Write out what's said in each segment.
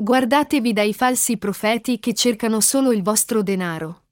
guardatevi dai falsi profeti che cercano solo il vostro denaro.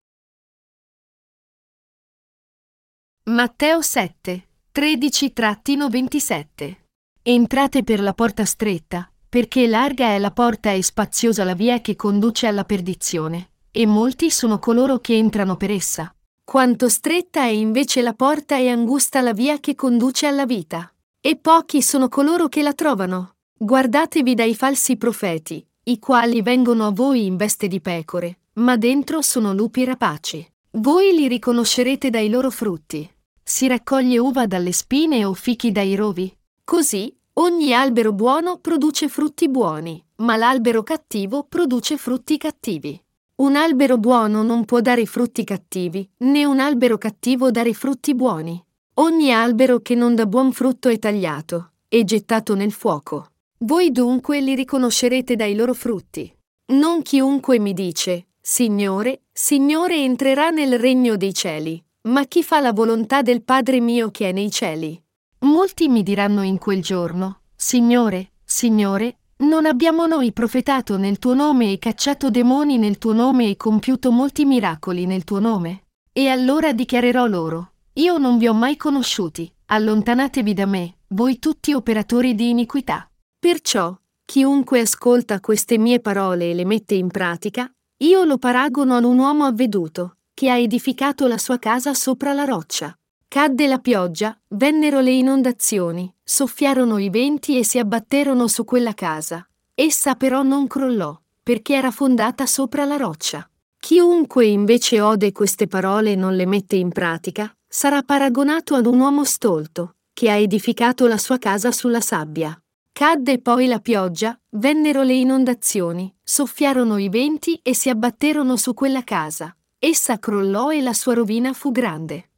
Matteo 7, 13-27 Entrate per la porta stretta, perché larga è la porta e spaziosa la via che conduce alla perdizione, e molti sono coloro che entrano per essa. Quanto stretta è invece la porta e angusta la via che conduce alla vita. E pochi sono coloro che la trovano. Guardatevi dai falsi profeti, i quali vengono a voi in veste di pecore, ma dentro sono lupi rapaci. Voi li riconoscerete dai loro frutti. Si raccoglie uva dalle spine o fichi dai rovi? Così, ogni albero buono produce frutti buoni, ma l'albero cattivo produce frutti cattivi. Un albero buono non può dare frutti cattivi, né un albero cattivo dare frutti buoni. Ogni albero che non dà buon frutto è tagliato e gettato nel fuoco. Voi dunque li riconoscerete dai loro frutti. Non chiunque mi dice, Signore, Signore entrerà nel regno dei cieli, ma chi fa la volontà del Padre mio che è nei cieli. Molti mi diranno in quel giorno, Signore, Signore, non abbiamo noi profetato nel tuo nome e cacciato demoni nel tuo nome e compiuto molti miracoli nel tuo nome? E allora dichiarerò loro, io non vi ho mai conosciuti, allontanatevi da me, voi tutti operatori di iniquità. Perciò, chiunque ascolta queste mie parole e le mette in pratica, io lo paragono ad un uomo avveduto, che ha edificato la sua casa sopra la roccia. Cadde la pioggia, vennero le inondazioni, soffiarono i venti e si abbatterono su quella casa. Essa però non crollò, perché era fondata sopra la roccia. Chiunque invece ode queste parole e non le mette in pratica, sarà paragonato ad un uomo stolto, che ha edificato la sua casa sulla sabbia. Cadde poi la pioggia, vennero le inondazioni, soffiarono i venti e si abbatterono su quella casa. Essa crollò e la sua rovina fu grande.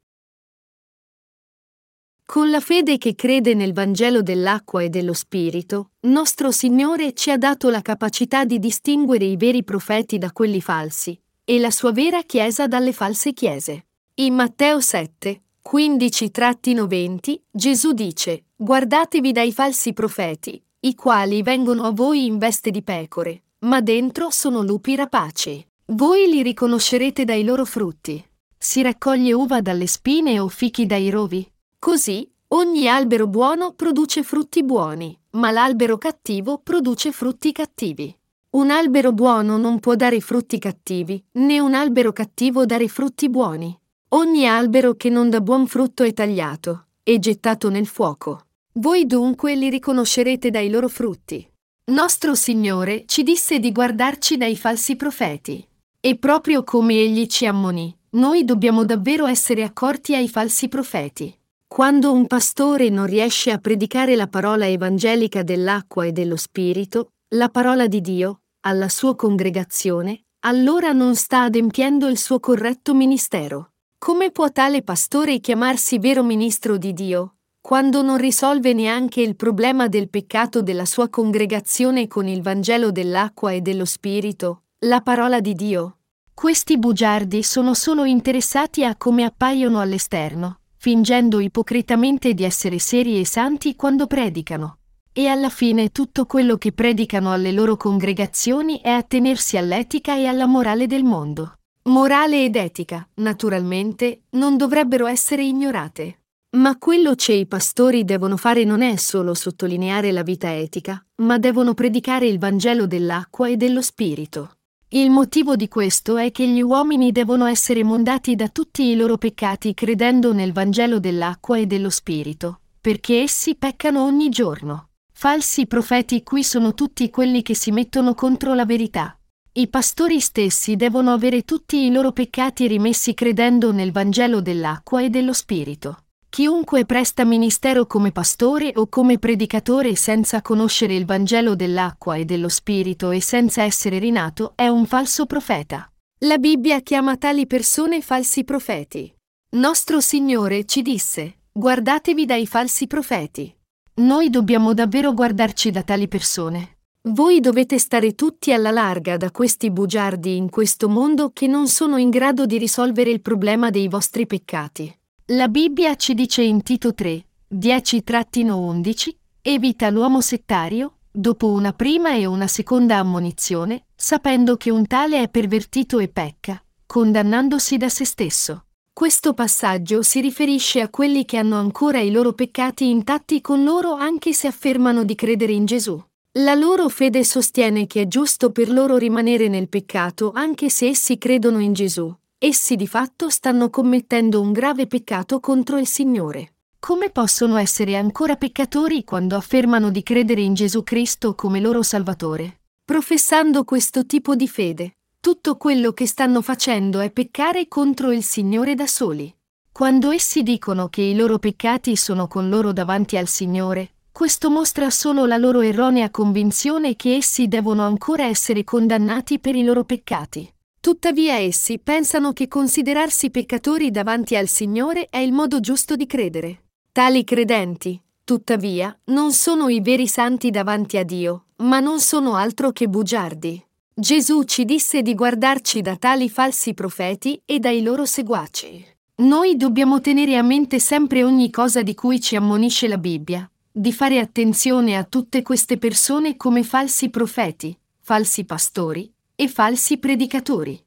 Con la fede che crede nel Vangelo dell'acqua e dello Spirito, nostro Signore ci ha dato la capacità di distinguere i veri profeti da quelli falsi e la sua vera Chiesa dalle false chiese. In Matteo 7, 15-20, Gesù dice, Guardatevi dai falsi profeti, i quali vengono a voi in veste di pecore, ma dentro sono lupi rapaci. Voi li riconoscerete dai loro frutti. Si raccoglie uva dalle spine o fichi dai rovi? Così, ogni albero buono produce frutti buoni, ma l'albero cattivo produce frutti cattivi. Un albero buono non può dare frutti cattivi, né un albero cattivo dare frutti buoni. Ogni albero che non dà buon frutto è tagliato e gettato nel fuoco. Voi dunque li riconoscerete dai loro frutti. Nostro Signore ci disse di guardarci dai falsi profeti. E proprio come Egli ci ammonì, noi dobbiamo davvero essere accorti ai falsi profeti. Quando un pastore non riesce a predicare la parola evangelica dell'acqua e dello Spirito, la parola di Dio, alla sua congregazione, allora non sta adempiendo il suo corretto ministero. Come può tale pastore chiamarsi vero ministro di Dio, quando non risolve neanche il problema del peccato della sua congregazione con il Vangelo dell'acqua e dello Spirito, la parola di Dio? Questi bugiardi sono solo interessati a come appaiono all'esterno, fingendo ipocritamente di essere seri e santi quando predicano. E alla fine tutto quello che predicano alle loro congregazioni è attenersi all'etica e alla morale del mondo. Morale ed etica, naturalmente, non dovrebbero essere ignorate. Ma quello che i pastori devono fare non è solo sottolineare la vita etica, ma devono predicare il Vangelo dell'acqua e dello Spirito. Il motivo di questo è che gli uomini devono essere mondati da tutti i loro peccati credendo nel Vangelo dell'acqua e dello Spirito, perché essi peccano ogni giorno. Falsi profeti qui sono tutti quelli che si mettono contro la verità. I pastori stessi devono avere tutti i loro peccati rimessi credendo nel Vangelo dell'acqua e dello Spirito. Chiunque presta ministero come pastore o come predicatore senza conoscere il Vangelo dell'acqua e dello Spirito e senza essere rinato è un falso profeta. La Bibbia chiama tali persone falsi profeti. Nostro Signore ci disse, guardatevi dai falsi profeti. Noi dobbiamo davvero guardarci da tali persone. Voi dovete stare tutti alla larga da questi bugiardi in questo mondo che non sono in grado di risolvere il problema dei vostri peccati. La Bibbia ci dice in Tito 3, 10-11, evita l'uomo settario, dopo una prima e una seconda ammonizione, sapendo che un tale è pervertito e pecca, condannandosi da se stesso. Questo passaggio si riferisce a quelli che hanno ancora i loro peccati intatti con loro anche se affermano di credere in Gesù. La loro fede sostiene che è giusto per loro rimanere nel peccato anche se essi credono in Gesù. Essi di fatto stanno commettendo un grave peccato contro il Signore. Come possono essere ancora peccatori quando affermano di credere in Gesù Cristo come loro Salvatore? Professando questo tipo di fede, tutto quello che stanno facendo è peccare contro il Signore da soli. Quando essi dicono che i loro peccati sono con loro davanti al Signore, questo mostra solo la loro erronea convinzione che essi devono ancora essere condannati per i loro peccati. Tuttavia essi pensano che considerarsi peccatori davanti al Signore è il modo giusto di credere. Tali credenti, tuttavia, non sono i veri santi davanti a Dio, ma non sono altro che bugiardi. Gesù ci disse di guardarci da tali falsi profeti e dai loro seguaci. Noi dobbiamo tenere a mente sempre ogni cosa di cui ci ammonisce la Bibbia, di fare attenzione a tutte queste persone come falsi profeti, falsi pastori e falsi predicatori.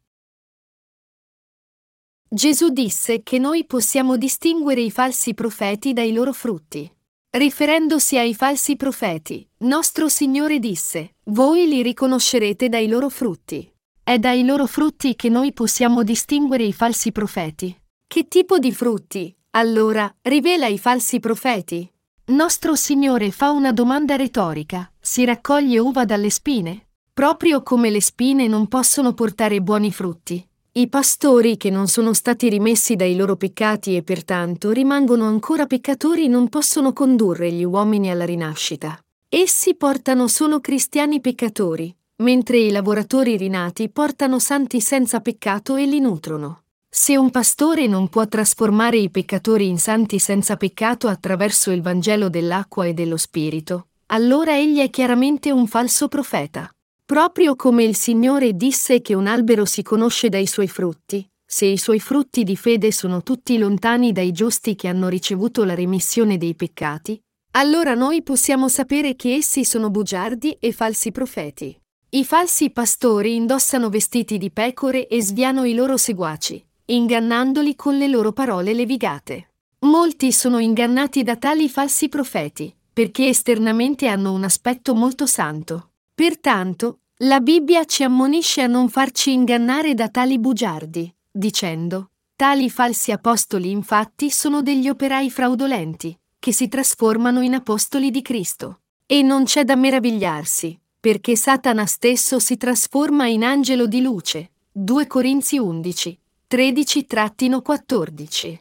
Gesù disse che noi possiamo distinguere i falsi profeti dai loro frutti. Riferendosi ai falsi profeti, nostro Signore disse, voi li riconoscerete dai loro frutti. È dai loro frutti che noi possiamo distinguere i falsi profeti. Che tipo di frutti, allora, rivela i falsi profeti? Nostro Signore fa una domanda retorica. Si raccoglie uva dalle spine? Proprio come le spine non possono portare buoni frutti, i pastori che non sono stati rimessi dai loro peccati e pertanto rimangono ancora peccatori non possono condurre gli uomini alla rinascita. Essi portano solo cristiani peccatori, mentre i lavoratori rinati portano santi senza peccato e li nutrono. Se un pastore non può trasformare i peccatori in santi senza peccato attraverso il Vangelo dell'acqua e dello Spirito, allora egli è chiaramente un falso profeta. Proprio come il Signore disse che un albero si conosce dai suoi frutti, se i suoi frutti di fede sono tutti lontani dai giusti che hanno ricevuto la remissione dei peccati, allora noi possiamo sapere che essi sono bugiardi e falsi profeti. I falsi pastori indossano vestiti di pecore e sviano i loro seguaci, ingannandoli con le loro parole levigate. Molti sono ingannati da tali falsi profeti, perché esternamente hanno un aspetto molto santo. Pertanto, la Bibbia ci ammonisce a non farci ingannare da tali bugiardi, dicendo, tali falsi apostoli infatti sono degli operai fraudolenti, che si trasformano in apostoli di Cristo. E non c'è da meravigliarsi, perché Satana stesso si trasforma in angelo di luce. 2 Corinzi 11, 13-14.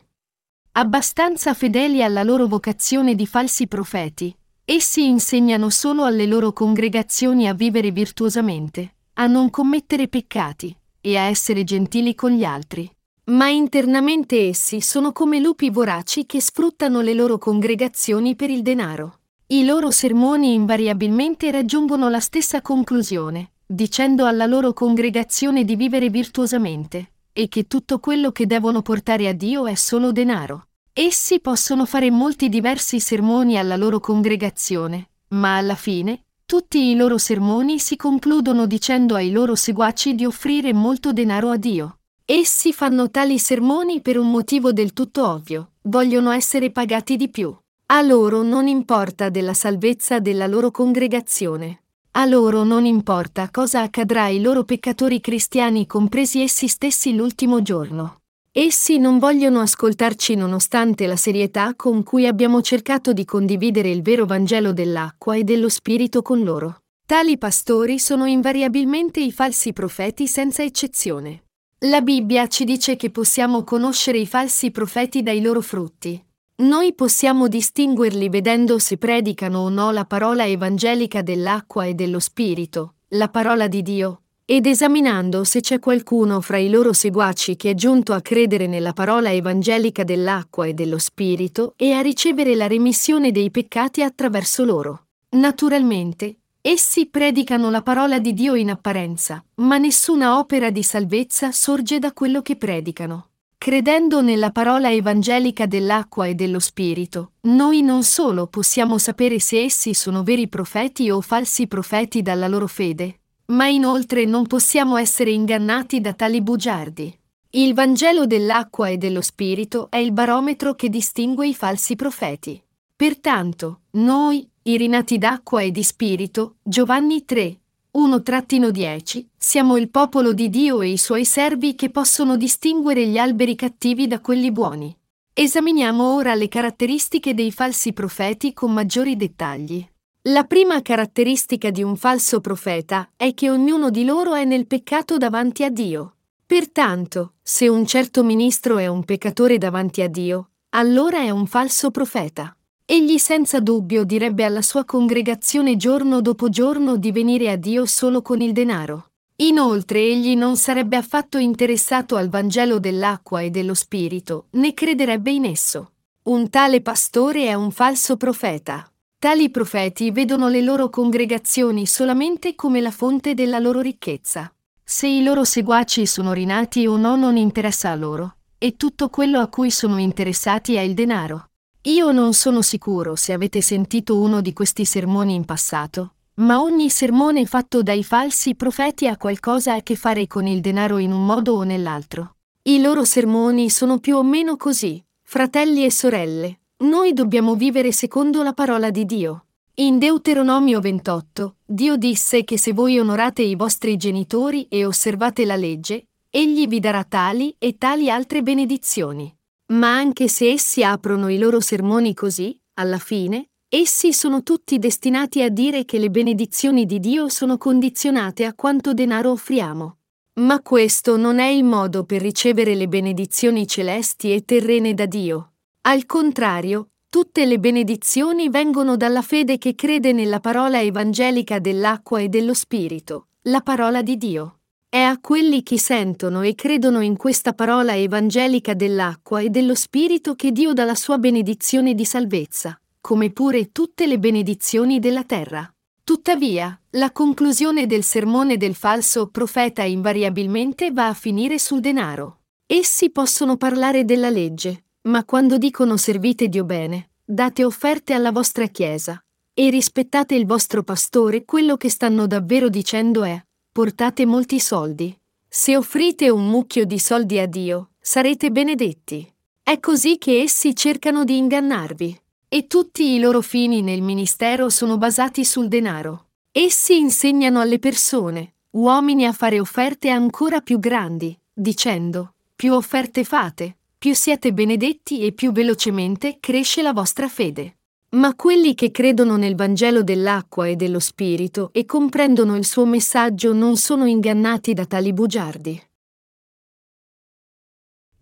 Abbastanza fedeli alla loro vocazione di falsi profeti, Essi insegnano solo alle loro congregazioni a vivere virtuosamente, a non commettere peccati e a essere gentili con gli altri. Ma internamente essi sono come lupi voraci che sfruttano le loro congregazioni per il denaro. I loro sermoni invariabilmente raggiungono la stessa conclusione, dicendo alla loro congregazione di vivere virtuosamente, e che tutto quello che devono portare a Dio è solo denaro. Essi possono fare molti diversi sermoni alla loro congregazione, ma alla fine tutti i loro sermoni si concludono dicendo ai loro seguaci di offrire molto denaro a Dio. Essi fanno tali sermoni per un motivo del tutto ovvio, vogliono essere pagati di più. A loro non importa della salvezza della loro congregazione. A loro non importa cosa accadrà ai loro peccatori cristiani compresi essi stessi l'ultimo giorno. Essi non vogliono ascoltarci nonostante la serietà con cui abbiamo cercato di condividere il vero Vangelo dell'acqua e dello Spirito con loro. Tali pastori sono invariabilmente i falsi profeti senza eccezione. La Bibbia ci dice che possiamo conoscere i falsi profeti dai loro frutti. Noi possiamo distinguerli vedendo se predicano o no la parola evangelica dell'acqua e dello Spirito, la parola di Dio, ed esaminando se c'è qualcuno fra i loro seguaci che è giunto a credere nella parola evangelica dell'acqua e dello Spirito e a ricevere la remissione dei peccati attraverso loro. Naturalmente, essi predicano la parola di Dio in apparenza, ma nessuna opera di salvezza sorge da quello che predicano. Credendo nella parola evangelica dell'acqua e dello Spirito, noi non solo possiamo sapere se essi sono veri profeti o falsi profeti dalla loro fede, ma inoltre non possiamo essere ingannati da tali bugiardi. Il Vangelo dell'acqua e dello Spirito è il barometro che distingue i falsi profeti. Pertanto, noi, i rinati d'acqua e di Spirito, Giovanni 3, 1-10 Siamo il popolo di Dio e i suoi servi che possono distinguere gli alberi cattivi da quelli buoni. Esaminiamo ora le caratteristiche dei falsi profeti con maggiori dettagli. La prima caratteristica di un falso profeta è che ognuno di loro è nel peccato davanti a Dio. Pertanto, se un certo ministro è un peccatore davanti a Dio, allora è un falso profeta. Egli senza dubbio direbbe alla sua congregazione giorno dopo giorno di venire a Dio solo con il denaro. Inoltre egli non sarebbe affatto interessato al Vangelo dell'acqua e dello Spirito, né crederebbe in esso. Un tale pastore è un falso profeta. Tali profeti vedono le loro congregazioni solamente come la fonte della loro ricchezza. Se i loro seguaci sono rinati o no non interessa a loro, e tutto quello a cui sono interessati è il denaro. Io non sono sicuro se avete sentito uno di questi sermoni in passato, ma ogni sermone fatto dai falsi profeti ha qualcosa a che fare con il denaro in un modo o nell'altro. I loro sermoni sono più o meno così, fratelli e sorelle, noi dobbiamo vivere secondo la parola di Dio. In Deuteronomio 28, Dio disse che se voi onorate i vostri genitori e osservate la legge, egli vi darà tali e tali altre benedizioni. Ma anche se essi aprono i loro sermoni così, alla fine, essi sono tutti destinati a dire che le benedizioni di Dio sono condizionate a quanto denaro offriamo. Ma questo non è il modo per ricevere le benedizioni celesti e terrene da Dio. Al contrario, tutte le benedizioni vengono dalla fede che crede nella parola evangelica dell'acqua e dello Spirito, la parola di Dio. È a quelli che sentono e credono in questa parola evangelica dell'acqua e dello Spirito che Dio dà la sua benedizione di salvezza, come pure tutte le benedizioni della terra. Tuttavia, la conclusione del sermone del falso profeta invariabilmente va a finire sul denaro. Essi possono parlare della legge, ma quando dicono servite Dio bene, date offerte alla vostra Chiesa e rispettate il vostro pastore, quello che stanno davvero dicendo è portate molti soldi. Se offrite un mucchio di soldi a Dio, sarete benedetti. È così che essi cercano di ingannarvi. E tutti i loro fini nel ministero sono basati sul denaro. Essi insegnano alle persone, uomini a fare offerte ancora più grandi, dicendo, più offerte fate, più siete benedetti e più velocemente cresce la vostra fede. Ma quelli che credono nel Vangelo dell'acqua e dello Spirito e comprendono il suo messaggio non sono ingannati da tali bugiardi.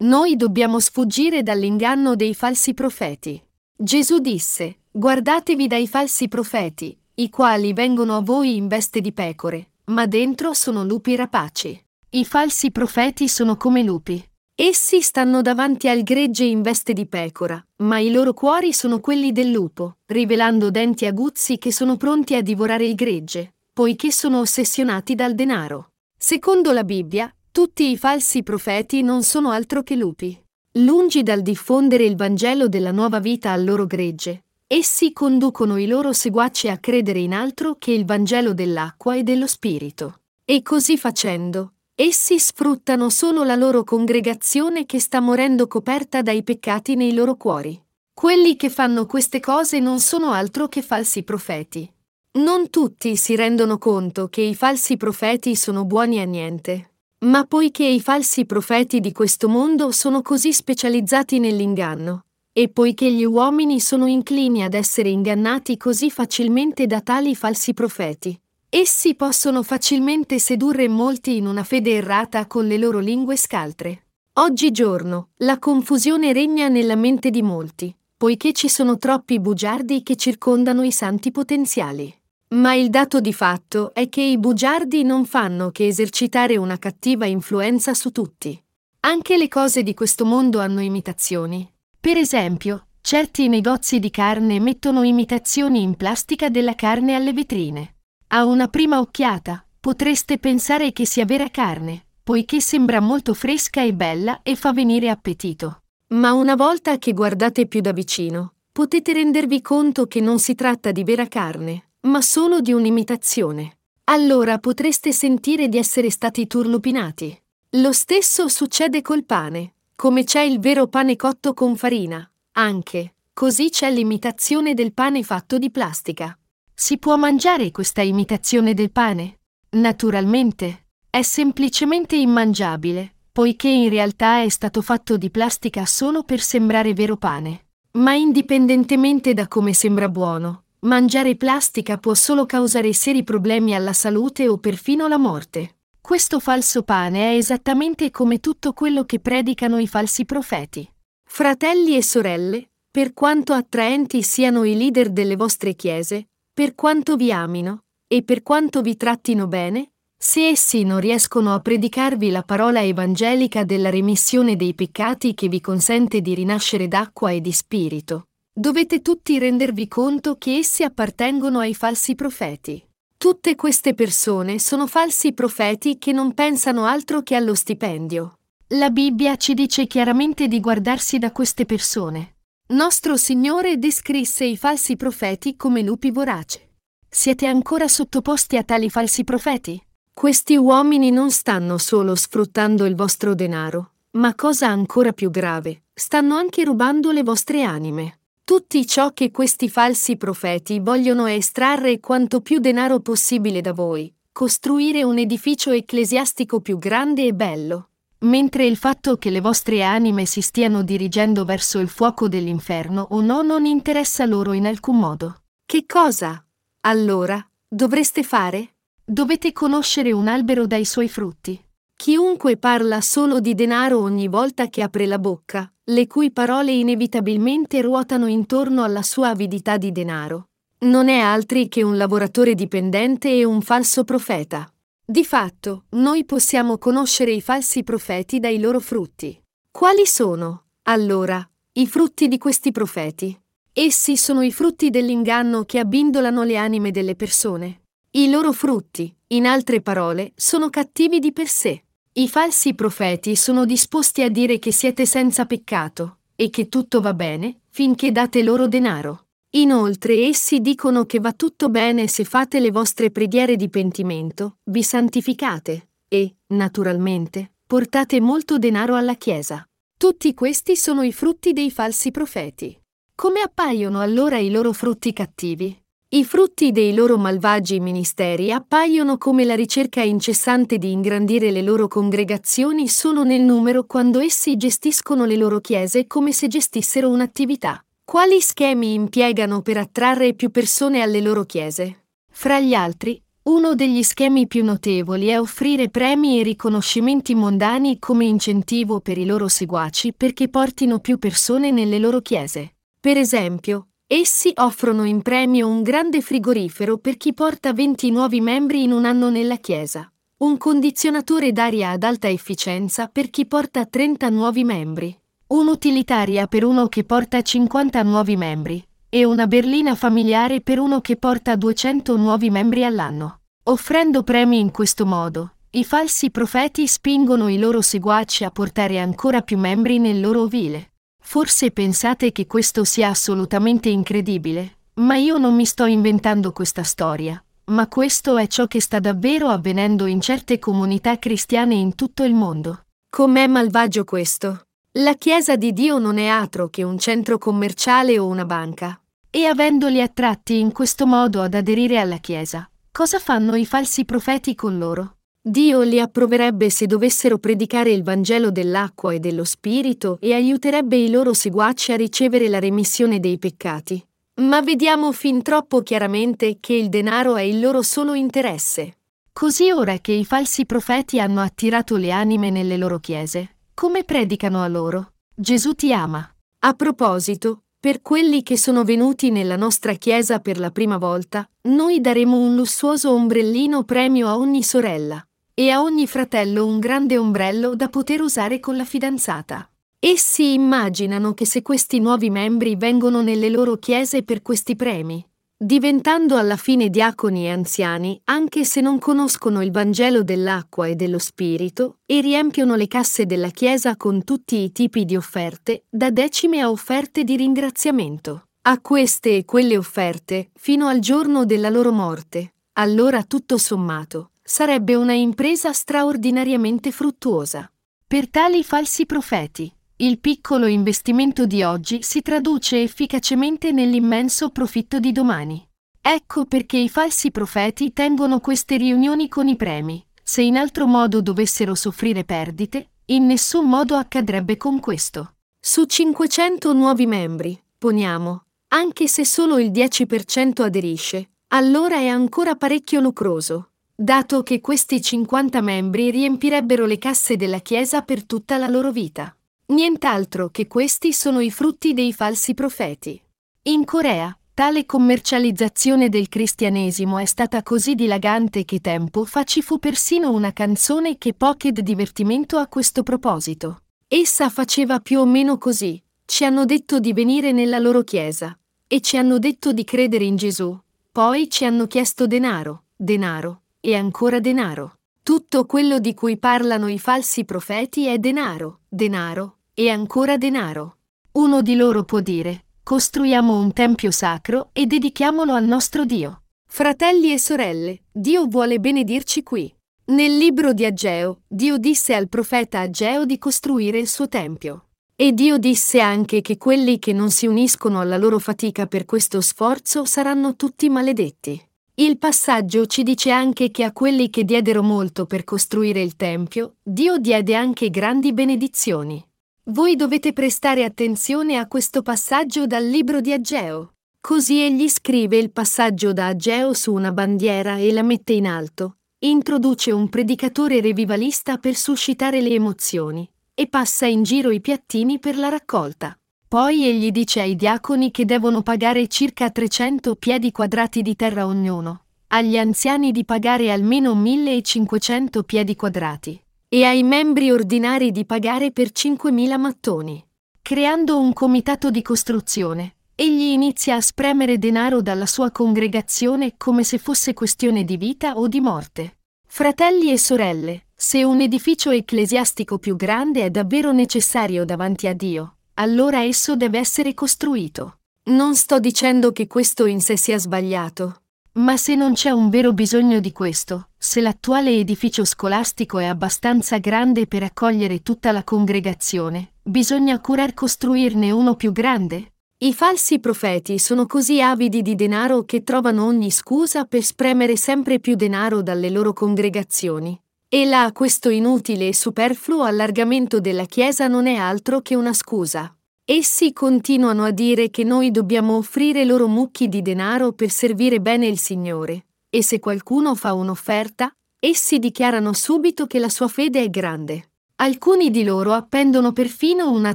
Noi dobbiamo sfuggire dall'inganno dei falsi profeti. Gesù disse, Guardatevi dai falsi profeti, i quali vengono a voi in veste di pecore, ma dentro sono lupi rapaci. I falsi profeti sono come lupi, Essi stanno davanti al gregge in veste di pecora, ma i loro cuori sono quelli del lupo, rivelando denti aguzzi che sono pronti a divorare il gregge, poiché sono ossessionati dal denaro. Secondo la Bibbia, tutti i falsi profeti non sono altro che lupi. Lungi dal diffondere il Vangelo della nuova vita al loro gregge, essi conducono i loro seguaci a credere in altro che il Vangelo dell'acqua e dello Spirito. E così facendo, Essi sfruttano solo la loro congregazione che sta morendo coperta dai peccati nei loro cuori. Quelli che fanno queste cose non sono altro che falsi profeti. Non tutti si rendono conto che i falsi profeti sono buoni a niente. Ma poiché i falsi profeti di questo mondo sono così specializzati nell'inganno, e poiché gli uomini sono inclini ad essere ingannati così facilmente da tali falsi profeti, Essi possono facilmente sedurre molti in una fede errata con le loro lingue scaltre. Oggigiorno, la confusione regna nella mente di molti, poiché ci sono troppi bugiardi che circondano i santi potenziali. Ma il dato di fatto è che i bugiardi non fanno che esercitare una cattiva influenza su tutti. Anche le cose di questo mondo hanno imitazioni. Per esempio, certi negozi di carne mettono imitazioni in plastica della carne alle vetrine. A una prima occhiata potreste pensare che sia vera carne, poiché sembra molto fresca e bella e fa venire appetito. Ma una volta che guardate più da vicino, potete rendervi conto che non si tratta di vera carne, ma solo di un'imitazione. Allora potreste sentire di essere stati turlupinati. Lo stesso succede col pane. Come c'è il vero pane cotto con farina, anche, così c'è l'imitazione del pane fatto di plastica. Si può mangiare questa imitazione del pane? Naturalmente. È semplicemente immangiabile, poiché in realtà è stato fatto di plastica solo per sembrare vero pane. Ma indipendentemente da come sembra buono, mangiare plastica può solo causare seri problemi alla salute o perfino la morte. Questo falso pane è esattamente come tutto quello che predicano i falsi profeti. Fratelli e sorelle, per quanto attraenti siano i leader delle vostre chiese, per quanto vi amino, e per quanto vi trattino bene, se essi non riescono a predicarvi la parola evangelica della remissione dei peccati che vi consente di rinascere d'acqua e di spirito, dovete tutti rendervi conto che essi appartengono ai falsi profeti. Tutte queste persone sono falsi profeti che non pensano altro che allo stipendio. La Bibbia ci dice chiaramente di guardarsi da queste persone. Nostro Signore descrisse i falsi profeti come lupi voraci. Siete ancora sottoposti a tali falsi profeti? Questi uomini non stanno solo sfruttando il vostro denaro, ma cosa ancora più grave, stanno anche rubando le vostre anime. Tutti ciò che questi falsi profeti vogliono è estrarre quanto più denaro possibile da voi, costruire un edificio ecclesiastico più grande e bello. Mentre il fatto che le vostre anime si stiano dirigendo verso il fuoco dell'inferno o no non interessa loro in alcun modo. Che cosa, allora, dovreste fare? Dovete conoscere un albero dai suoi frutti. Chiunque parla solo di denaro ogni volta che apre la bocca, le cui parole inevitabilmente ruotano intorno alla sua avidità di denaro, non è altri che un lavoratore dipendente e un falso profeta. Di fatto, noi possiamo conoscere i falsi profeti dai loro frutti. Quali sono, allora, i frutti di questi profeti? Essi sono i frutti dell'inganno che abbindolano le anime delle persone. I loro frutti, in altre parole, sono cattivi di per sé. I falsi profeti sono disposti a dire che siete senza peccato e che tutto va bene finché date loro denaro. Inoltre essi dicono che va tutto bene se fate le vostre preghiere di pentimento, vi santificate e, naturalmente, portate molto denaro alla Chiesa. Tutti questi sono i frutti dei falsi profeti. Come appaiono allora i loro frutti cattivi? I frutti dei loro malvagi ministeri appaiono come la ricerca incessante di ingrandire le loro congregazioni solo nel numero quando essi gestiscono le loro chiese come se gestissero un'attività. Quali schemi impiegano per attrarre più persone alle loro chiese? Fra gli altri, uno degli schemi più notevoli è offrire premi e riconoscimenti mondani come incentivo per i loro seguaci perché portino più persone nelle loro chiese. Per esempio, Essi offrono in premio un grande frigorifero per chi porta 20 nuovi membri in un anno nella Chiesa, un condizionatore d'aria ad alta efficienza per chi porta 30 nuovi membri, un'utilitaria per uno che porta 50 nuovi membri e una berlina familiare per uno che porta 200 nuovi membri all'anno. Offrendo premi in questo modo, i falsi profeti spingono i loro seguaci a portare ancora più membri nel loro ovile. Forse pensate che questo sia assolutamente incredibile, ma io non mi sto inventando questa storia. Ma questo è ciò che sta davvero avvenendo in certe comunità cristiane in tutto il mondo. Com'è malvagio questo? La Chiesa di Dio non è altro che un centro commerciale o una banca. E avendoli attratti in questo modo ad aderire alla Chiesa, cosa fanno i falsi profeti con loro? Dio li approverebbe se dovessero predicare il Vangelo dell'acqua e dello Spirito e aiuterebbe i loro seguaci a ricevere la remissione dei peccati. Ma vediamo fin troppo chiaramente che il denaro è il loro solo interesse. Così ora che i falsi profeti hanno attirato le anime nelle loro chiese, come predicano a loro? Gesù ti ama. A proposito, per quelli che sono venuti nella nostra chiesa per la prima volta, noi daremo un lussuoso ombrellino premio a ogni sorella e a ogni fratello un grande ombrello da poter usare con la fidanzata. Essi immaginano che se questi nuovi membri vengono nelle loro chiese per questi premi, diventando alla fine diaconi e anziani, anche se non conoscono il Vangelo dell'acqua e dello Spirito, e riempiono le casse della Chiesa con tutti i tipi di offerte, da decime a offerte di ringraziamento. A queste e quelle offerte, fino al giorno della loro morte, allora tutto sommato, sarebbe una impresa straordinariamente fruttuosa. Per tali falsi profeti, il piccolo investimento di oggi si traduce efficacemente nell'immenso profitto di domani. Ecco perché i falsi profeti tengono queste riunioni con i premi. Se in altro modo dovessero soffrire perdite, in nessun modo accadrebbe con questo. Su 500 nuovi membri, poniamo, anche se solo il 10% aderisce, allora è ancora parecchio lucroso, dato che questi 50 membri riempirebbero le casse della Chiesa per tutta la loro vita. Nient'altro che questi sono i frutti dei falsi profeti. In Corea, tale commercializzazione del cristianesimo è stata così dilagante che tempo fa ci fu persino una canzone che Pocket divertimento a questo proposito. Essa faceva più o meno così. Ci hanno detto di venire nella loro chiesa. E ci hanno detto di credere in Gesù. Poi ci hanno chiesto denaro, denaro, e ancora denaro. Tutto quello di cui parlano i falsi profeti è denaro, denaro, e ancora denaro. Uno di loro può dire, costruiamo un tempio sacro e dedichiamolo al nostro Dio. Fratelli e sorelle, Dio vuole benedirci qui. Nel libro di Ageo, Dio disse al profeta Ageo di costruire il suo tempio. E Dio disse anche che quelli che non si uniscono alla loro fatica per questo sforzo saranno tutti maledetti. Il passaggio ci dice anche che a quelli che diedero molto per costruire il Tempio, Dio diede anche grandi benedizioni. Voi dovete prestare attenzione a questo passaggio dal libro di Ageo. Così egli scrive il passaggio da Ageo su una bandiera e la mette in alto. Introduce un predicatore revivalista per suscitare le emozioni e passa in giro i piattini per la raccolta. Poi egli dice ai diaconi che devono pagare circa 300 piedi quadrati di terra ognuno, agli anziani di pagare almeno 1500 piedi quadrati e ai membri ordinari di pagare per 5.000 mattoni. Creando un comitato di costruzione, egli inizia a spremere denaro dalla sua congregazione come se fosse questione di vita o di morte. Fratelli e sorelle, se un edificio ecclesiastico più grande è davvero necessario davanti a Dio, allora esso deve essere costruito. Non sto dicendo che questo in sé sia sbagliato, ma se non c'è un vero bisogno di questo, se l'attuale edificio scolastico è abbastanza grande per accogliere tutta la congregazione, bisogna curar costruirne uno più grande. I falsi profeti sono così avidi di denaro che trovano ogni scusa per spremere sempre più denaro dalle loro congregazioni. E là questo inutile e superfluo allargamento della Chiesa non è altro che una scusa. Essi continuano a dire che noi dobbiamo offrire loro mucchi di denaro per servire bene il Signore, e se qualcuno fa un'offerta, essi dichiarano subito che la sua fede è grande. Alcuni di loro appendono perfino una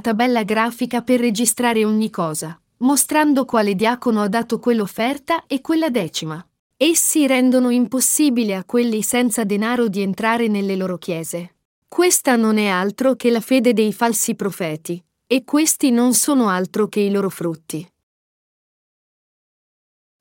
tabella grafica per registrare ogni cosa, mostrando quale diacono ha dato quell'offerta e quella decima. Essi rendono impossibile a quelli senza denaro di entrare nelle loro chiese. Questa non è altro che la fede dei falsi profeti, e questi non sono altro che i loro frutti.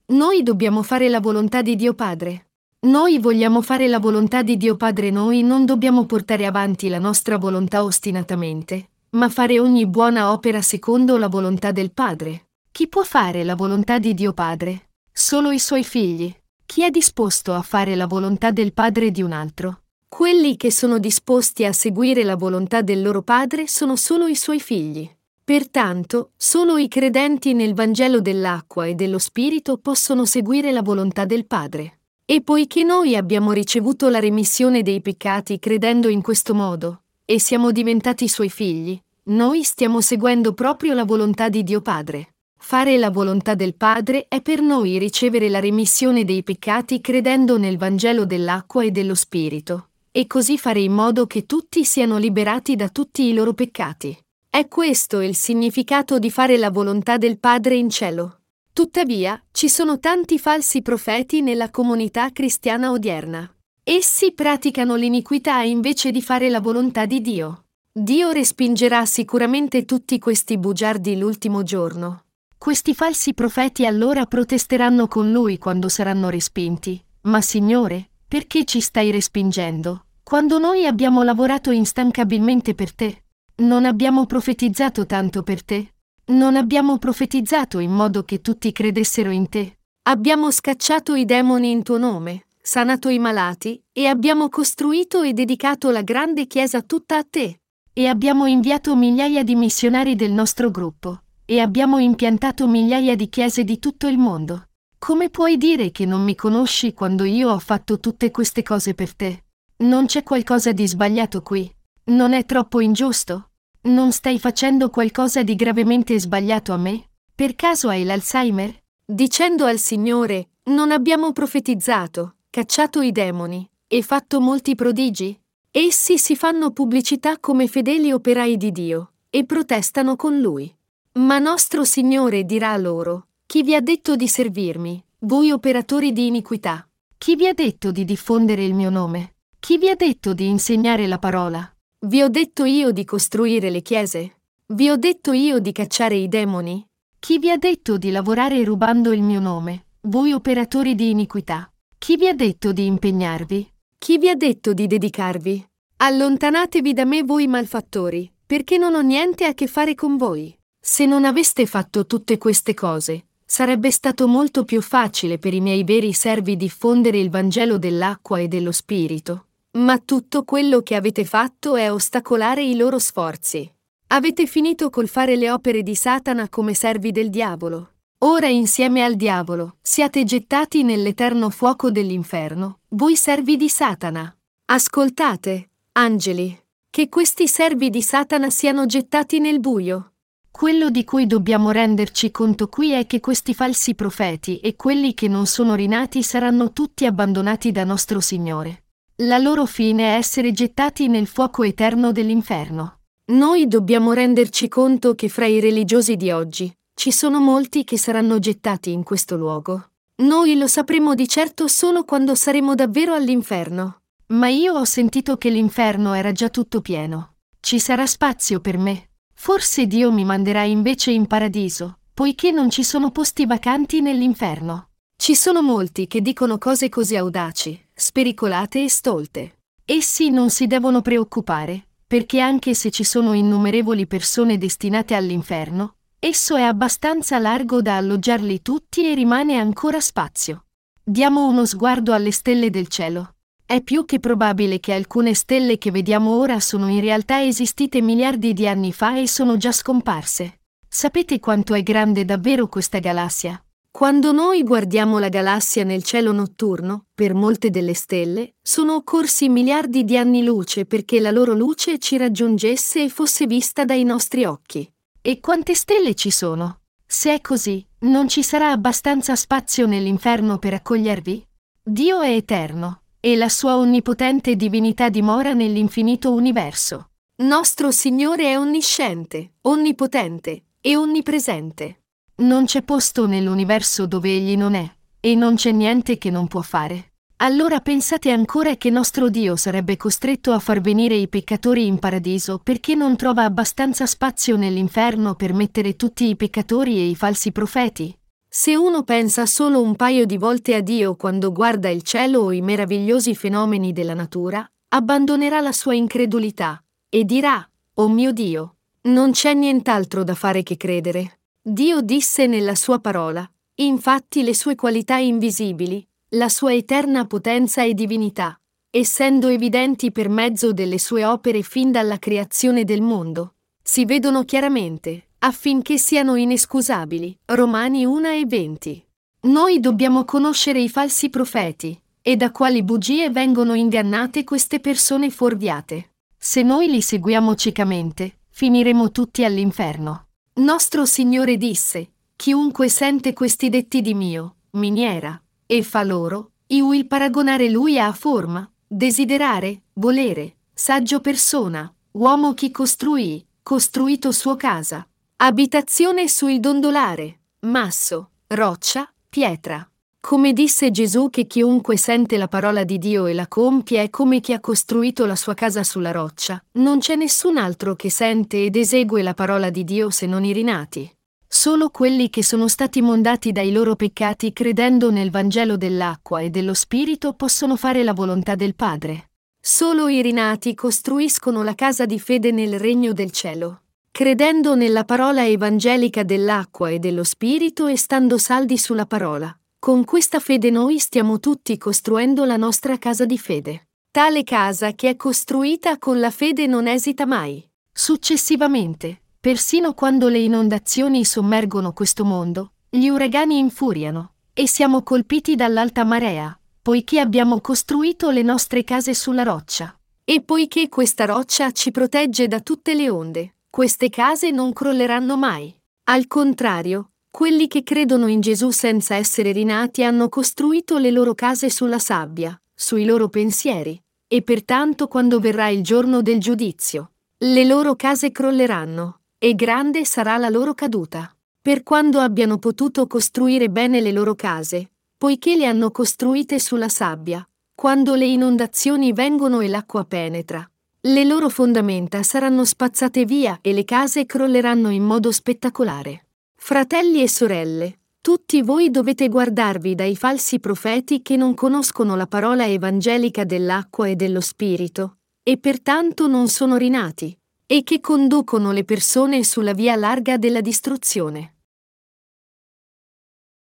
Noi dobbiamo fare la volontà di Dio Padre. Noi vogliamo fare la volontà di Dio Padre, noi non dobbiamo portare avanti la nostra volontà ostinatamente, ma fare ogni buona opera secondo la volontà del Padre. Chi può fare la volontà di Dio Padre? Solo i suoi figli. Chi è disposto a fare la volontà del Padre di un altro? Quelli che sono disposti a seguire la volontà del loro padre sono solo i suoi figli. Pertanto, solo i credenti nel Vangelo dell'acqua e dello Spirito possono seguire la volontà del Padre. E poiché noi abbiamo ricevuto la remissione dei peccati credendo in questo modo, e siamo diventati suoi figli, noi stiamo seguendo proprio la volontà di Dio Padre. Fare la volontà del Padre è per noi ricevere la remissione dei peccati credendo nel Vangelo dell'acqua e dello Spirito, e così fare in modo che tutti siano liberati da tutti i loro peccati. È questo il significato di fare la volontà del Padre in cielo. Tuttavia, ci sono tanti falsi profeti nella comunità cristiana odierna. Essi praticano l'iniquità invece di fare la volontà di Dio. Dio respingerà sicuramente tutti questi bugiardi l'ultimo giorno. Questi falsi profeti allora protesteranno con lui quando saranno respinti. Ma Signore, perché ci stai respingendo? Quando noi abbiamo lavorato instancabilmente per te? Non abbiamo profetizzato tanto per te? Non abbiamo profetizzato in modo che tutti credessero in te? Abbiamo scacciato i demoni in tuo nome, sanato i malati, e abbiamo costruito e dedicato la grande chiesa tutta a te. E abbiamo inviato migliaia di missionari del nostro gruppo e abbiamo impiantato migliaia di chiese di tutto il mondo. Come puoi dire che non mi conosci quando io ho fatto tutte queste cose per te? Non c'è qualcosa di sbagliato qui? Non è troppo ingiusto? Non stai facendo qualcosa di gravemente sbagliato a me? Per caso hai l'Alzheimer? Dicendo al Signore, non abbiamo profetizzato, cacciato i demoni e fatto molti prodigi? Essi si fanno pubblicità come fedeli operai di Dio e protestano con Lui. Ma nostro Signore dirà loro, chi vi ha detto di servirmi, voi operatori di iniquità? Chi vi ha detto di diffondere il mio nome? Chi vi ha detto di insegnare la parola? Vi ho detto io di costruire le chiese? Vi ho detto io di cacciare i demoni? Chi vi ha detto di lavorare rubando il mio nome, voi operatori di iniquità? Chi vi ha detto di impegnarvi? Chi vi ha detto di dedicarvi? Allontanatevi da me voi malfattori, perché non ho niente a che fare con voi. Se non aveste fatto tutte queste cose, sarebbe stato molto più facile per i miei veri servi diffondere il Vangelo dell'acqua e dello Spirito. Ma tutto quello che avete fatto è ostacolare i loro sforzi. Avete finito col fare le opere di Satana come servi del diavolo. Ora insieme al diavolo siate gettati nell'eterno fuoco dell'inferno, voi servi di Satana. Ascoltate, angeli, che questi servi di Satana siano gettati nel buio. Quello di cui dobbiamo renderci conto qui è che questi falsi profeti e quelli che non sono rinati saranno tutti abbandonati da nostro Signore. La loro fine è essere gettati nel fuoco eterno dell'inferno. Noi dobbiamo renderci conto che fra i religiosi di oggi ci sono molti che saranno gettati in questo luogo. Noi lo sapremo di certo solo quando saremo davvero all'inferno. Ma io ho sentito che l'inferno era già tutto pieno. Ci sarà spazio per me. Forse Dio mi manderà invece in paradiso, poiché non ci sono posti vacanti nell'inferno. Ci sono molti che dicono cose così audaci, spericolate e stolte. Essi non si devono preoccupare, perché anche se ci sono innumerevoli persone destinate all'inferno, esso è abbastanza largo da alloggiarli tutti e rimane ancora spazio. Diamo uno sguardo alle stelle del cielo. È più che probabile che alcune stelle che vediamo ora sono in realtà esistite miliardi di anni fa e sono già scomparse. Sapete quanto è grande davvero questa galassia? Quando noi guardiamo la galassia nel cielo notturno, per molte delle stelle, sono occorsi miliardi di anni luce perché la loro luce ci raggiungesse e fosse vista dai nostri occhi. E quante stelle ci sono? Se è così, non ci sarà abbastanza spazio nell'inferno per accogliervi? Dio è eterno, e la sua onnipotente divinità dimora nell'infinito universo. Nostro Signore è onnisciente, onnipotente e onnipresente. Non c'è posto nell'universo dove Egli non è, e non c'è niente che non può fare. Allora pensate ancora che nostro Dio sarebbe costretto a far venire i peccatori in paradiso perché non trova abbastanza spazio nell'inferno per mettere tutti i peccatori e i falsi profeti? Se uno pensa solo un paio di volte a Dio quando guarda il cielo o i meravigliosi fenomeni della natura, abbandonerà la sua incredulità e dirà, Oh mio Dio, non c'è nient'altro da fare che credere. Dio disse nella sua parola, infatti le sue qualità invisibili, la sua eterna potenza e divinità, essendo evidenti per mezzo delle sue opere fin dalla creazione del mondo, si vedono chiaramente, affinché siano inescusabili. Romani 1 e 20. Noi dobbiamo conoscere i falsi profeti e da quali bugie vengono ingannate queste persone fuorviate. Se noi li seguiamo ciecamente, finiremo tutti all'inferno. Nostro Signore disse, chiunque sente questi detti di mio, miniera, e fa loro, io will paragonare lui a forma, desiderare, volere, saggio persona, uomo chi costruì, costruito suo casa, Abitazione sul dondolare, masso, roccia, pietra. Come disse Gesù che chiunque sente la parola di Dio e la compie è come chi ha costruito la sua casa sulla roccia, non c'è nessun altro che sente ed esegue la parola di Dio se non i rinati. Solo quelli che sono stati mondati dai loro peccati credendo nel Vangelo dell'acqua e dello Spirito possono fare la volontà del Padre. Solo i rinati costruiscono la casa di fede nel regno del cielo, credendo nella parola evangelica dell'acqua e dello Spirito e stando saldi sulla parola. Con questa fede noi stiamo tutti costruendo la nostra casa di fede. Tale casa che è costruita con la fede non esita mai. Successivamente, Persino quando le inondazioni sommergono questo mondo, gli uragani infuriano, e siamo colpiti dall'alta marea, poiché abbiamo costruito le nostre case sulla roccia. E poiché questa roccia ci protegge da tutte le onde, queste case non crolleranno mai. Al contrario, quelli che credono in Gesù senza essere rinati hanno costruito le loro case sulla sabbia, sui loro pensieri, e pertanto quando verrà il giorno del giudizio, le loro case crolleranno, e grande sarà la loro caduta. Per quando abbiano potuto costruire bene le loro case, poiché le hanno costruite sulla sabbia, quando le inondazioni vengono e l'acqua penetra, le loro fondamenta saranno spazzate via e le case crolleranno in modo spettacolare. Fratelli e sorelle, tutti voi dovete guardarvi dai falsi profeti che non conoscono la parola evangelica dell'acqua e dello Spirito, e pertanto non sono rinati, e che conducono le persone sulla via larga della distruzione.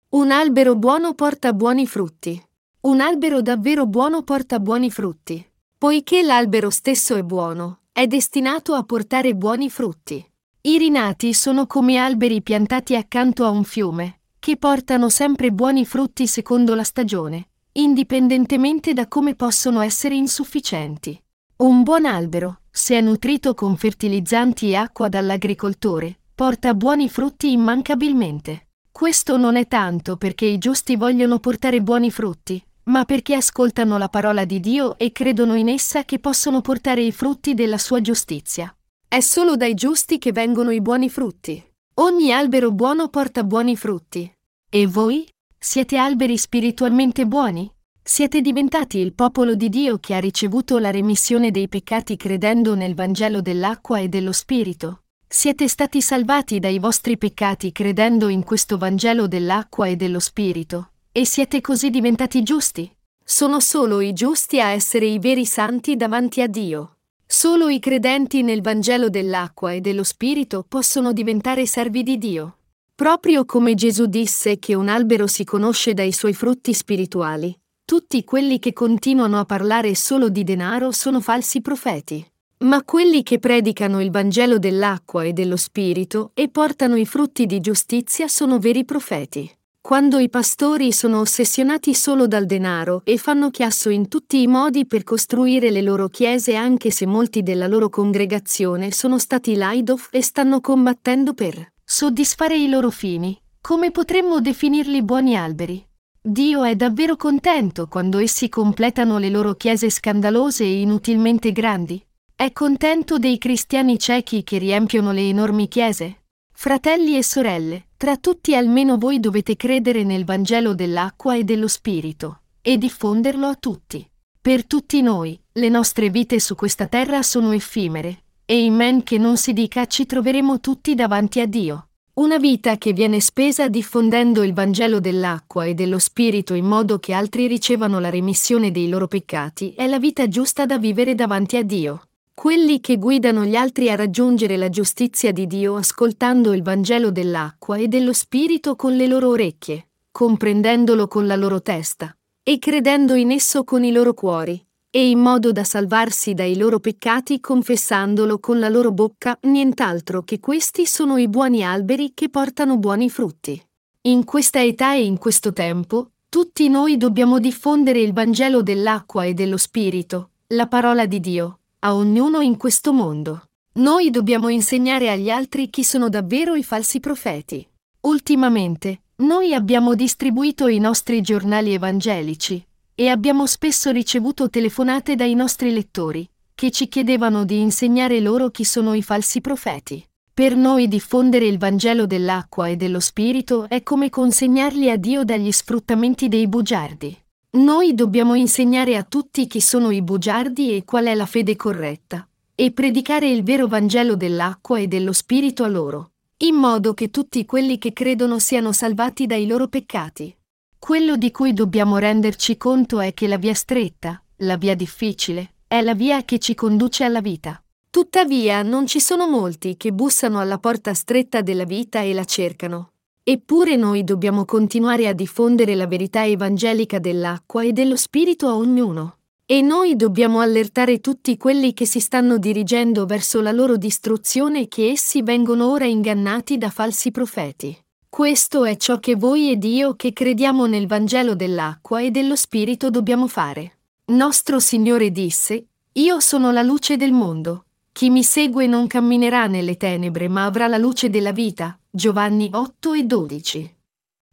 Un albero buono porta buoni frutti. Un albero davvero buono porta buoni frutti. Poiché l'albero stesso è buono, è destinato a portare buoni frutti. I rinati sono come alberi piantati accanto a un fiume, che portano sempre buoni frutti secondo la stagione, indipendentemente da come possono essere insufficienti. Un buon albero, se è nutrito con fertilizzanti e acqua dall'agricoltore, porta buoni frutti immancabilmente. Questo non è tanto perché i giusti vogliono portare buoni frutti, ma perché ascoltano la parola di Dio e credono in essa che possono portare i frutti della sua giustizia. È solo dai giusti che vengono i buoni frutti. Ogni albero buono porta buoni frutti. E voi? Siete alberi spiritualmente buoni? Siete diventati il popolo di Dio che ha ricevuto la remissione dei peccati credendo nel Vangelo dell'acqua e dello Spirito. Siete stati salvati dai vostri peccati credendo in questo Vangelo dell'acqua e dello Spirito. E siete così diventati giusti. Sono solo i giusti a essere i veri santi davanti a Dio. Solo i credenti nel Vangelo dell'acqua e dello Spirito possono diventare servi di Dio. Proprio come Gesù disse che un albero si conosce dai suoi frutti spirituali, tutti quelli che continuano a parlare solo di denaro sono falsi profeti. Ma quelli che predicano il Vangelo dell'acqua e dello Spirito e portano i frutti di giustizia sono veri profeti. Quando i pastori sono ossessionati solo dal denaro e fanno chiasso in tutti i modi per costruire le loro chiese anche se molti della loro congregazione sono stati laidof e stanno combattendo per soddisfare i loro fini, come potremmo definirli buoni alberi? Dio è davvero contento quando essi completano le loro chiese scandalose e inutilmente grandi. È contento dei cristiani ciechi che riempiono le enormi chiese. Fratelli e sorelle, tra tutti almeno voi dovete credere nel Vangelo dell'acqua e dello Spirito, e diffonderlo a tutti. Per tutti noi, le nostre vite su questa terra sono effimere, e in men che non si dica ci troveremo tutti davanti a Dio. Una vita che viene spesa diffondendo il Vangelo dell'acqua e dello Spirito in modo che altri ricevano la remissione dei loro peccati è la vita giusta da vivere davanti a Dio. Quelli che guidano gli altri a raggiungere la giustizia di Dio ascoltando il Vangelo dell'acqua e dello Spirito con le loro orecchie, comprendendolo con la loro testa, e credendo in esso con i loro cuori, e in modo da salvarsi dai loro peccati confessandolo con la loro bocca, nient'altro che questi sono i buoni alberi che portano buoni frutti. In questa età e in questo tempo, tutti noi dobbiamo diffondere il Vangelo dell'acqua e dello Spirito, la parola di Dio, a ognuno in questo mondo. Noi dobbiamo insegnare agli altri chi sono davvero i falsi profeti. Ultimamente, noi abbiamo distribuito i nostri giornali evangelici, e abbiamo spesso ricevuto telefonate dai nostri lettori, che ci chiedevano di insegnare loro chi sono i falsi profeti. Per noi diffondere il Vangelo dell'acqua e dello Spirito è come consegnarli a Dio dagli sfruttamenti dei bugiardi. Noi dobbiamo insegnare a tutti chi sono i bugiardi e qual è la fede corretta, e predicare il vero Vangelo dell'acqua e dello Spirito a loro. in modo che tutti quelli che credono siano salvati dai loro peccati. Quello di cui dobbiamo renderci conto è che la via stretta, la via difficile, è la via che ci conduce alla vita. Tuttavia non ci sono molti che bussano alla porta stretta della vita e la cercano. Eppure noi dobbiamo continuare a diffondere la verità evangelica dell'acqua e dello Spirito a ognuno. E noi dobbiamo allertare tutti quelli che si stanno dirigendo verso la loro distruzione che essi vengono ora ingannati da falsi profeti. Questo è ciò che voi ed io che crediamo nel Vangelo dell'acqua e dello Spirito dobbiamo fare. Nostro Signore disse, Io sono la luce del mondo. Chi mi segue non camminerà nelle tenebre ma avrà la luce della vita. Giovanni 8 e 12.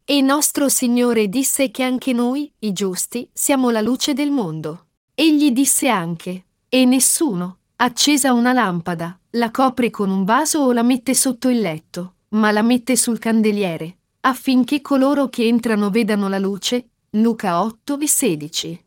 E nostro Signore disse che anche noi, i giusti, siamo la luce del mondo. Egli disse anche, e nessuno, accesa una lampada, la copre con un vaso o la mette sotto il letto, ma la mette sul candeliere, affinché coloro che entrano vedano la luce. Luca 8 e 16.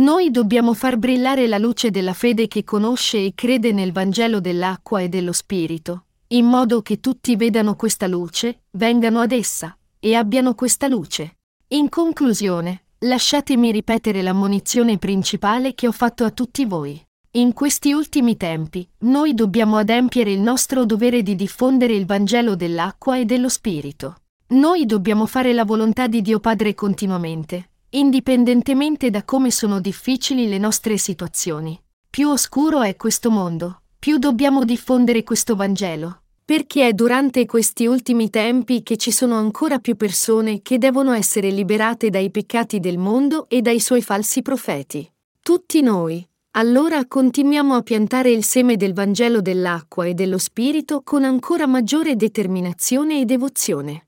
Noi dobbiamo far brillare la luce della fede che conosce e crede nel Vangelo dell'acqua e dello Spirito, in modo che tutti vedano questa luce, vengano ad essa, e abbiano questa luce. In conclusione, Lasciatemi ripetere l'ammonizione principale che ho fatto a tutti voi. In questi ultimi tempi, noi dobbiamo adempiere il nostro dovere di diffondere il Vangelo dell'acqua e dello Spirito. Noi dobbiamo fare la volontà di Dio Padre continuamente, indipendentemente da come sono difficili le nostre situazioni. Più oscuro è questo mondo, più dobbiamo diffondere questo Vangelo, perché è durante questi ultimi tempi che ci sono ancora più persone che devono essere liberate dai peccati del mondo e dai suoi falsi profeti. Tutti noi, allora continuiamo a piantare il seme del Vangelo dell'acqua e dello Spirito con ancora maggiore determinazione e devozione.